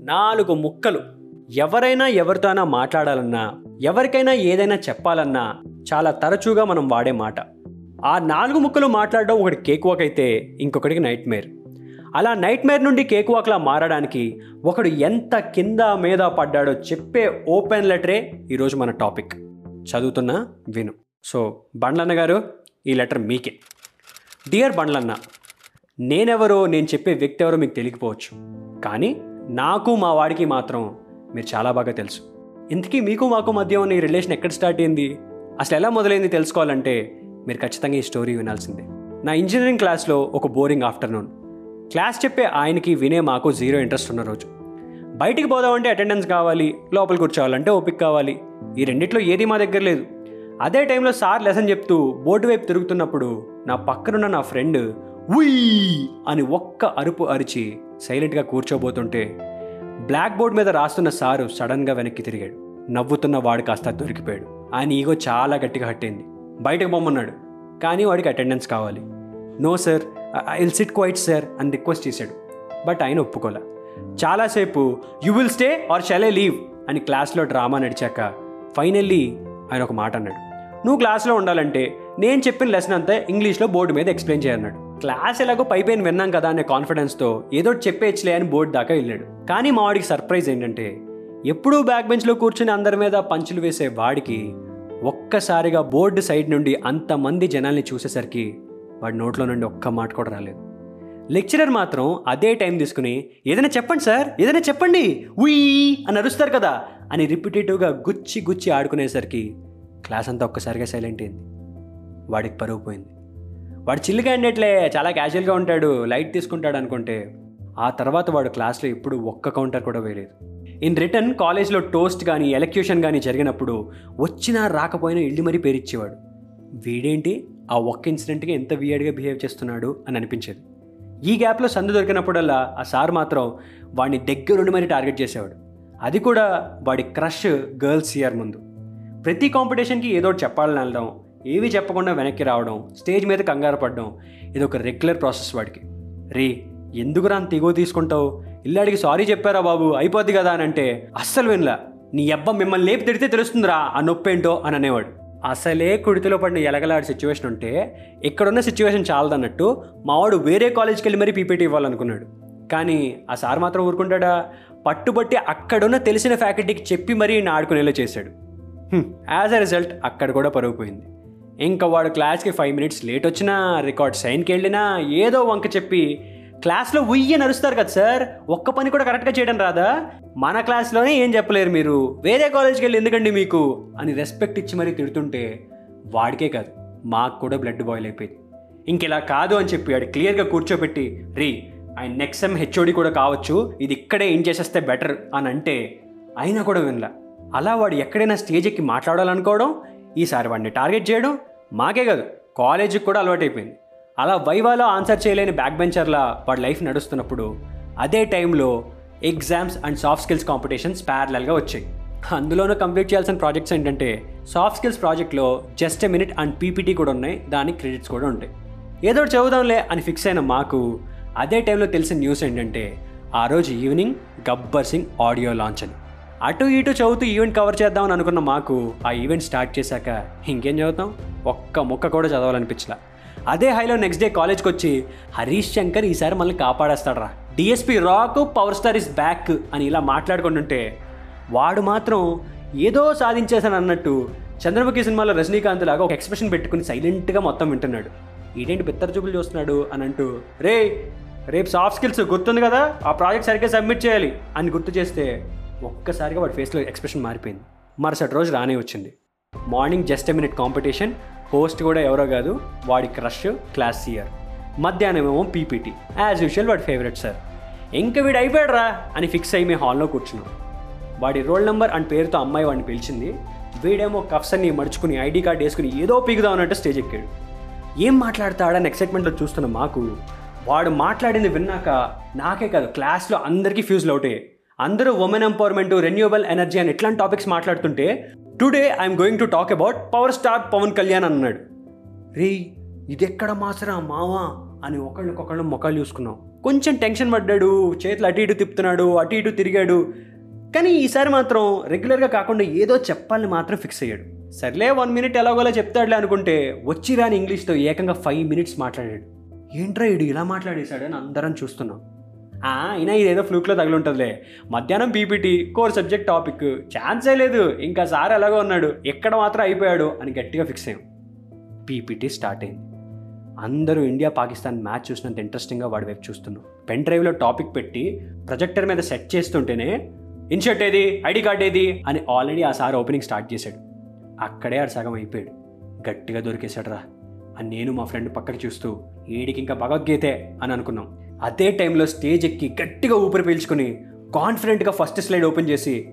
నాలుగు ముక్కలు. ఎవరైనా ఎవరితోనైనా మాట్లాడాలన్నా ఎవరికైనా ఏదైనా చెప్పాలన్నా చాలా తరచుగా మనం వాడే మాట. ఆ నాలుగు ముక్కలు మాట్లాడడం ఒకటి కేక్ వాక్ అయితే ఇంకొకటికి నైట్ మేర్ అలా నైట్ మేర్ నుండి కేక్ వాక్లా మారడానికి ఒకడు ఎంత కింద మీద పడ్డాడో చెప్పే ఓపెన్ లెటరే ఈరోజు మన టాపిక్. చదువుతున్నా విను. సో బండ్లన్న గారు ఈ లెటర్ మీకే. డియర్ బండ్లన్న నేనెవరో నేను చెప్పే వ్యక్తి ఎవరో మీకు తెలియకపోవచ్చు. కానీ నాకు మా వాడికి మాత్రం మీరు చాలా బాగా తెలుసు. ఇంతకీ మీకు మాకు మధ్య ఉన్న ఈ రిలేషన్ ఎక్కడ స్టార్ట్ అయింది? అసలు ఎలా మొదలైంది తెలుసుకోవాలంటే మీరు ఖచ్చితంగా ఈ స్టోరీ వినాల్సిందే. నా ఇంజనీరింగ్ క్లాస్లో ఒక బోరింగ్ ఆఫ్టర్నూన్ క్లాస్ చెప్పే ఆయనకి వినే మాకు జీరో ఇంట్రెస్ట్ ఉన్న రోజు. బయటికి పోదామంటే అటెండెన్స్ కావాలి లోపల కూర్చోవాలంటే ఓపిక కావాలి. ఈ రెండిట్లో ఏది మా దగ్గర లేదు. అదే టైంలో సార్ లెసన్ చెప్తూ బోర్డు వైపు తిరుగుతున్నప్పుడు నా పక్కనున్న నా ఫ్రెండ్ ఉయ్ అని ఒక్క అరుపు అరిచి సైలెంట్గా కూర్చోబోతుంటే బ్లాక్ బోర్డ్ మీద రాస్తున్న సారు సడన్గా వెనక్కి తిరిగాడు. నవ్వుతున్న వాడు కాస్త దొరికిపోయాడు. ఆయన ఈగో చాలా గట్టిగా హట్టింది. బయటకు పొమ్మన్నాడు. కానీ వాడికి అటెండెన్స్ కావాలి. No sir I sit quiet sir అని రిక్వెస్ట్ చేశాడు. బట్ ఆయన ఒప్పుకోలే. చాలాసేపు you will stay or shall a leave అని క్లాస్లో డ్రామా నడిచాక ఫైనల్లీ ఆయన ఒక మాట అన్నాడు. నువ్వు క్లాస్లో ఉండాలంటే నేను చెప్పిన లెసన్ అంతా ఇంగ్లీష్లో బోర్డు మీద ఎక్స్ప్లెయిన్ చేయన్నాడు క్లాస్ ఎలాగో పైపైన విన్నాం కదా అనే కాన్ఫిడెన్స్తో ఏదో చెప్పేయచ్చులే అని బోర్డు దాకా వెళ్ళాడు. కానీ మా వాడికి సర్ప్రైజ్ ఏంటంటే ఎప్పుడూ బ్యాక్ బెంచ్లో కూర్చుని అందరి మీద పంచులు వేసే వాడికి ఒక్కసారిగా బోర్డు సైడ్ నుండి అంతమంది జనాల్ని చూసేసరికి వాడి నోట్లో నుండి ఒక్క మాట కూడా రాలేదు. లెక్చరర్ మాత్రం అదే టైం తీసుకుని ఏదైనా చెప్పండి సార్ ఏదైనా చెప్పండి ఉయ్ అని అరుస్తారు కదా అని రిపిటేటివ్గా గుచ్చి గుచ్చి ఆడుకునేసరికి క్లాస్ అంతా ఒక్కసారిగా సైలెంట్ అయింది. వాడికి పరుగు పోయింది. వాడు చిల్లు అండేట్లే చాలా క్యాజువల్గా ఉంటాడు లైట్ తీసుకుంటాడు అనుకుంటే. ఆ తర్వాత వాడు క్లాస్లో ఎప్పుడు ఒక్క కౌంటర్ కూడా వేయలేదు. ఇన్ రిటర్న్ కాలేజ్లో టోస్ట్ కానీ ఎలక్యూషన్ కానీ జరిగినప్పుడు వచ్చినా రాకపోయినా ఇల్లు మరీ పేరిచ్చేవాడు. వీడేంటి? ఆ ఒక్క ఇన్సిడెంట్కి ఎంత వియర్డ్గా బిహేవ్ చేస్తున్నాడు అని అనిపించేది. ఈ గ్యాప్లో సందు దొరికినప్పుడల్లా ఆ సార్ మాత్రం వాడిని దగ్గరుండి మరీ టార్గెట్ చేసేవాడు. అది కూడా వాడి క్రష్ గర్ల్స్ ఇయర్ ముందు. ప్రతి కాంపిటీషన్కి ఏదో చెప్పాలని వెళ్ళడం ఏవి చెప్పకుండా వెనక్కి రావడం స్టేజ్ మీద కంగారు పడడం ఇది ఒక రెగ్యులర్ ప్రాసెస్ వాడికి. రే ఎందుకురా అంత ఇగో తీసుకుంటావు? ఇల్లాడికి సారీ చెప్పారా బాబు? అయిపోద్ది కదా అని అంటే అస్సలు వినలా. నీ అబ్బ మిమ్మల్ని లేపి తిడితే తెలుస్తుందిరా ఆ నొప్పి ఏంటో అని అనేవాడు. అసలే కుడితిలో పడిన ఎలగలాడి సిచ్యువేషన్ ఉంటే ఇక్కడున్న సిచ్యువేషన్ చాలదన్నట్టు మావాడు వేరే కాలేజ్కి వెళ్ళి మరీ పీపీటీ ఇవ్వాలనుకున్నాడు. కానీ ఆ సార్ మాత్రం ఊరుకుంటాడా? పట్టుబట్టి అక్కడున్న తెలిసిన ఫ్యాకల్టీకి చెప్పి మరీ ఈయన ఆడుకునేలా చేశాడు. యాజ్ అ రిజల్ట్ అక్కడ కూడా పరుగుపోయింది. ఇంకా వాడు క్లాస్కి ఫైవ్ మినిట్స్ లేట్ వచ్చినా రికార్డ్ సైన్కి వెళ్ళినా ఏదో వంక చెప్పి క్లాస్లో ఉయ్యి నరుస్తారు కదా సార్ ఒక్క పని కూడా కరెక్ట్గా చేయడం రాదా? మన క్లాస్లోనే ఏం చెప్పలేరు మీరు వేరే కాలేజ్కి వెళ్ళి ఎందుకండి మీకు? అని రెస్పెక్ట్ ఇచ్చి మరీ తిడుతుంటే వాడికే కాదు మాకు కూడా బ్లడ్ బాయిల్ అయిపోయింది. ఇంకెలా కాదు అని చెప్పి వాడు క్లియర్గా కూర్చోబెట్టి రీ ఆయన నెక్స్ట్ సెమ్ హెచ్ఓడి కూడా కావచ్చు ఇది ఇక్కడే ఏం చేసేస్తే బెటర్ అని అంటే అయినా కూడా వినలా. అలా వాడు ఎక్కడైనా స్టేజ్ ఎక్కి మాట్లాడాలనుకోవడం ఈసారి వాడిని టార్గెట్ చేయడం మాకే కాదు కాలేజీకి కూడా అలవాటైపోయింది. అలా వైవాలో ఆన్సర్ చేయలేని బ్యాక్ బెంచర్లా వాడి లైఫ్ నడుస్తున్నప్పుడు అదే టైంలో exams and soft skills competitions ప్యారలల్గా వచ్చాయి. అందులోనూ కంప్లీట్ చేయాల్సిన ప్రాజెక్ట్స్ ఏంటంటే సాఫ్ట్ స్కిల్స్ ప్రాజెక్ట్లో just a minute and PPT కూడా ఉన్నాయి దానికి క్రెడిట్స్ కూడా ఉంటాయి. ఏదో ఒకటి చదువుదాంలే అని ఫిక్స్ అయిన మాకు అదే టైంలో తెలిసిన న్యూస్ ఏంటంటే ఆ రోజు evening Gabbar Singh audio launch అని. అటు ఇటు చదువుతూ ఈవెంట్ కవర్ చేద్దామని అనుకున్న మాకు ఆ ఈవెంట్ స్టార్ట్ చేశాక ఇంకేం చదువుతాం? ఒక్క ముక్క కూడా చదవాలనిపించలా. అదే హైలో నెక్స్ట్ డే కాలేజ్కి వచ్చి హరీష్ శంకర్ ఈసారి మళ్ళీ కాపాడేస్తాడరా. DSP rock power star is back అని ఇలా మాట్లాడుకుంటుంటే వాడు మాత్రం ఏదో సాధించేశాను అన్నట్టు చంద్రముఖి సినిమాలో రజనీకాంత్ లాగా ఒక ఎక్స్ప్రెషన్ పెట్టుకుని సైలెంట్గా మొత్తం వింటున్నాడు. ఏంటంటే బిత్తర చూపులు చూస్తున్నాడు? అని అంటూ రే రేపు సాఫ్ట్ స్కిల్స్ గుర్తుంది కదా? ఆ ప్రాజెక్ట్ సరిగ్గా సబ్మిట్ చేయాలి అని గుర్తు చేస్తే ఒక్కసారిగా వాడి ఫేస్లో ఎక్స్ప్రెషన్ మారిపోయింది. మరుసటి రోజు రానే వచ్చింది. Morning just a minute competition host కూడా ఎవరో కాదు వాడి క్రష్ క్లాస్ సియర్. మధ్యాహ్నం ఏమో పీపీటీ. యాజ్ యూజువల్ వాడి ఫేవరెట్ సార్. ఇంకా వీడు అయిపోయాడురా అని ఫిక్స్ అయ్యి మేము హాల్లో కూర్చున్నాం. వాడి రోల్ నెంబర్ అండ్ పేరుతో అమ్మాయి వాడిని పిలిచింది. వీడేమో కఫ్సన్ని మడుచుకుని ఐడి కార్డ్ వేసుకుని ఏదో పీగుదాం అన్నట్టు స్టేజ్ ఎక్కాడు. ఏం మాట్లాడతాడని ఎక్సైట్మెంట్లో చూస్తున్న మాకు వాడు మాట్లాడింది విన్నాక నాకే కాదు క్లాస్లో అందరికీ ఫ్యూజ్లు అవుతాయి. అందరూ ఉమెన్ ఎంపవర్మెంట్ రెన్యూవబుల్ ఎనర్జీ అని ఇట్లాంటి టాపిక్స్ మాట్లాడుతుంటే today I'm going to talk about power star Pawan Kalyan అన్నాడు. రే ఇది ఎక్కడ మాసరా మావా? అని ఒకళ్ళకొకళ్ళు మొక్కలు చూసుకున్నాం. కొంచెం టెన్షన్ పడ్డాడు చేతులు అటు ఇటు తిప్పుతున్నాడు అటు ఇటు తిరిగాడు. కానీ ఈసారి మాత్రం రెగ్యులర్గా కాకుండా ఏదో చెప్పాలని మాత్రం ఫిక్స్ అయ్యాడు. సర్లే వన్ మినిట్ ఎలాగోలా చెప్తాడులే అనుకుంటే వచ్చి రాని ఇంగ్లీష్తో ఏకంగా ఫైవ్ మినిట్స్ మాట్లాడాడు. ఏంట్రా ఇడు ఇలా మాట్లాడేశాడని అందరం చూస్తున్నాం. అయినా ఇదేదో ఫ్లూక్లో తగిలింటుందిలే. మధ్యాహ్నం పీపీటీ కోర్ సబ్జెక్ట్ టాపిక్. ఛాన్సే లేదు. ఇంకా సార్ ఎలాగో ఉన్నాడు. ఎక్కడ మాత్రం అయిపోయాడు అని గట్టిగా ఫిక్స్ అయ్యాం. పీపీటీ స్టార్ట్ అయింది. అందరూ ఇండియా పాకిస్తాన్ మ్యాచ్ చూసినంత ఇంట్రెస్టింగ్గా వాడి వైపు చూస్తున్నాం. పెన్ డ్రైవ్లో టాపిక్ పెట్టి ప్రొజెక్టర్ మీద సెట్ చేస్తుంటేనే ఇన్షర్ట్ ఏది? ఐడి కార్డ్ ఏది? అని ఆల్రెడీ ఆ సార్ ఓపెనింగ్ స్టార్ట్ చేశాడు. అక్కడే ఆడు సగం అయిపోయాడు. గట్టిగా దొరికేశాడు రా. అని నేను మా ఫ్రెండ్ పక్కకి చూస్తూ ఏడికి ఇంకా భగవద్గీతే అని అనుకున్నాం. అదే టైంలో స్టేజ్ ఎక్కి గట్టిగా ఊపిరి పీల్చుకుని కాన్ఫిడెంట్గా ఫస్ట్ స్లైడ్ ఓపెన్ చేసి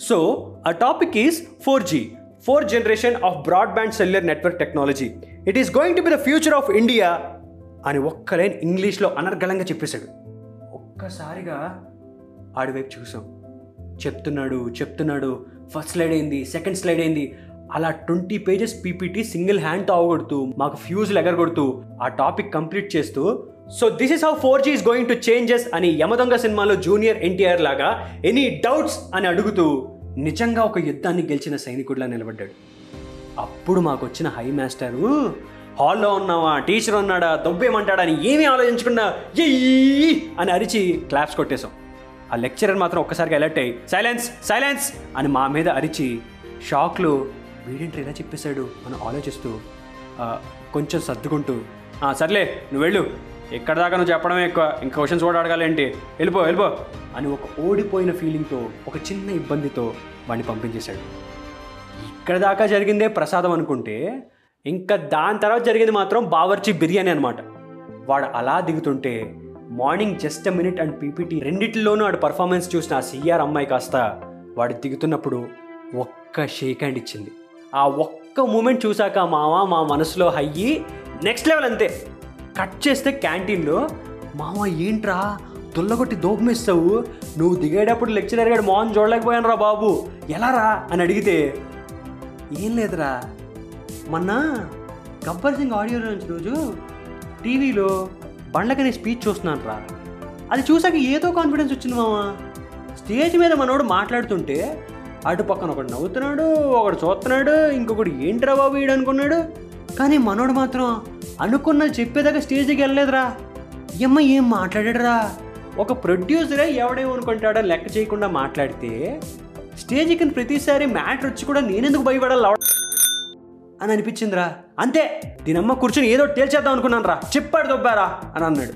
సో ఆ topic is four G four generation of broadband cellular network technology. It is going to be the future of India అని ఒక్క లైన్ ఇంగ్లీష్లో అనర్గళంగా చెప్పేశాడు. ఒక్కసారిగా ఆడివైపు చూసాం. చెప్తున్నాడు చెప్తున్నాడు ఫస్ట్ స్లైడ్ అయింది సెకండ్ స్లైడ్ అయింది. అలా ట్వంటీ పేజెస్ పీపీటీ సింగిల్ హ్యాండ్తో అవగొడుతూ మాకు ఫ్యూజ్లు ఎగరగొడుతూ ఆ టాపిక్ కంప్లీట్ చేస్తూ so this is how four G is going to changes అని యమదొంగ సినిమాలో జూనియర్ ఎన్టీఆర్ లాగా ఎనీ డౌట్స్ అని అడుగుతూ నిజంగా ఒక యుద్ధాన్ని గెలిచిన సైనికుడిలా నిలబడ్డాడు. అప్పుడు మాకు వచ్చిన హై మాస్టరు హాల్లో ఉన్నావా? టీచర్ ఉన్నాడా? దొబ్బేమంటాడా అని ఏమీ ఆలోచించకుండా ఎయ్యి అని అరిచి క్లాప్స్ కొట్టేశాం. ఆ లెక్చరర్ మాత్రం ఒక్కసారిగా అలర్ట్ అయ్యి సైలెన్స్ సైలెన్స్! అని మా మీద అరిచి షాక్లో వీడింటి ఇలా చెప్పేశాడు అని ఆలోచిస్తూ కొంచెం సర్దుకుంటూ సర్లే నువ్వు వెళ్ళు. ఎక్కడ దాకా నువ్వు చెప్పడమే ఎక్కువ. ఇంకా క్వశ్చన్స్ కూడా అడగాలేంటి. వెళ్ళిపో వెళ్ళిపో. అని ఒక ఓడిపోయిన ఫీలింగ్తో ఒక చిన్న ఇబ్బందితో వాడిని పంపించేశాడు. ఇక్కడ దాకా జరిగిందే ప్రసాదం అనుకుంటే ఇంకా దాని తర్వాత జరిగింది మాత్రం బావర్చి బిర్యానీ అనమాట వాడు అలా దిగుతుంటే morning just a minute and PPT రెండిటిలోనూ వాడు పర్ఫార్మెన్స్ చూసిన ఆ సిఆర్ అమ్మాయి కాస్త వాడు దిగుతున్నప్పుడు ఒక్క షేక్ హ్యాండ్ ఇచ్చింది. ఆ ఒక్క మూమెంట్ చూశాక మామ మా మనసులో హయ్యి నెక్స్ట్ లెవెల్ అంతే. కట్ చేస్తే క్యాంటీన్లో మామ ఏంట్రా? దుల్లగొట్టి దోపమిస్తావు నువ్వు దిగేటప్పుడు లెక్చరర్ గారు మోహన్ చూడలేకపోయాను రా బాబు. ఎలా రా అని అడిగితే ఏం లేదురా. మొన్న గబ్బర్ సింగ్ ఆడియో నుంచి రోజు టీవీలో బండ్లకనే స్పీచ్ చూస్తున్నాను రా అది చూసాక ఏదో కాన్ఫిడెన్స్ వచ్చింది మామ స్టేజ్ మీద మనోడు మాట్లాడుతుంటే అటు పక్కన ఒకడు నవ్వుతున్నాడు ఒకడు చూస్తున్నాడు ఇంకొకడు ఏంట్రా బాబు వీడు అనుకున్నాడు కానీ మనోడు మాత్రం అనుకున్నది చెప్పేదాకా స్టేజ్కి వెళ్ళలేదురా. ఏమ్మ ఏం మాట్లాడాడురా? ఒక ప్రొడ్యూసరే ఎవడేమనుకుంటాడో లెక్క చేయకుండా మాట్లాడితే స్టేజ్ ఎక్కిన ప్రతిసారి మ్యాటర్ వచ్చి కూడా నేనెందుకు భయపడాలి అని అనిపించిందిరా. అంతే దీనమ్మ కూర్చొని ఏదో తేల్చేద్దాం అనుకున్నాను రా చెప్పాడు దొబ్బారా అని అన్నాడు.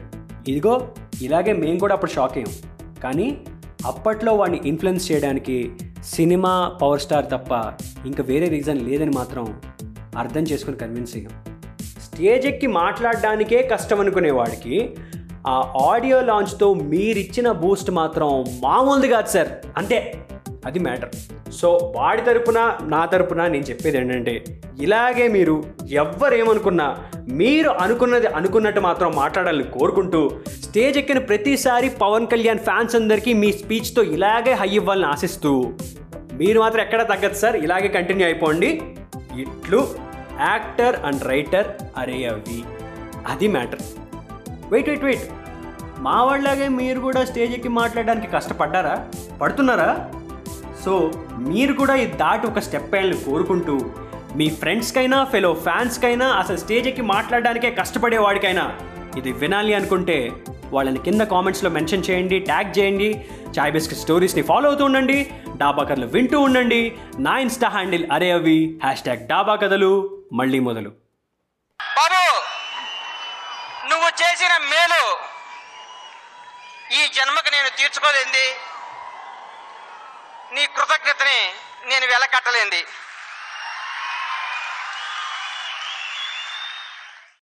ఇదిగో ఇలాగే మేము కూడా అప్పుడు షాక్ అయ్యాం. కానీ అప్పట్లో వాడిని ఇన్ఫ్లుయెన్స్ చేయడానికి సినిమా పవర్ స్టార్ తప్ప ఇంకా వేరే రీజన్ లేదని మాత్రం అర్థం చేసుకుని కన్విన్స్ అయ్యాం. స్టేజ్ ఎక్కి మాట్లాడడానికే కష్టం అనుకునేవాడికి ఆ ఆడియో లాంచ్తో మీరిచ్చిన బూస్ట్ మాత్రం మామూలుది కాదు సార్. అంతే. అది మ్యాటర్. సో వాడి తరపున నా తరపున నేను చెప్పేది ఏంటంటే ఇలాగే మీరు ఎవ్వరేమనుకున్నా మీరు అనుకున్నది అనుకున్నట్టు మాత్రం మాట్లాడాలని కోరుకుంటూ స్టేజ్ ఎక్కిన ప్రతిసారి పవన్ కళ్యాణ్ ఫ్యాన్స్ అందరికీ మీ స్పీచ్తో ఇలాగే హై ఇవ్వాలని ఆశిస్తూ మీరు మాత్రం ఎక్కడ తగ్గదు సార్. ఇలాగే కంటిన్యూ అయిపోండి. ఇట్లు. యాక్టర్ అండ్ రైటర్ అరే అవి అది మ్యాటర్. Wait wait wait. మా వాళ్ళలాగే మీరు కూడా స్టేజ్ ఎక్కి మాట్లాడడానికి కష్టపడ్డారా? పడుతున్నారా? సో మీరు కూడా ఇది దాటి ఒక స్టెప్ వేయాలని కోరుకుంటూ మీ ఫ్రెండ్స్కైనా ఫెలో ఫ్యాన్స్కైనా అసలు స్టేజ్ ఎక్కి మాట్లాడడానికే కష్టపడే వాడికైనా ఇది వినాలి అనుకుంటే వాళ్ళని కింద కామెంట్స్లో మెన్షన్ చేయండి ట్యాగ్ చేయండి చాయ్ బిస్కెట్ స్టోరీస్ని ఫాలో అవుతూ ఉండండి డాబా కథలు వింటూ ఉండండి నా ఇన్స్టా హ్యాండిల్ అరే అవి హ్యాష్ ట్యాగ్ డాబా కథలు. మళ్ళీ మొదలు. బాబు నువ్వు చేసిన మేలు ఈ జన్మకు నేను తీర్చుకోలేంది. నీ కృతజ్ఞతని నేను వెలకట్టలేంది.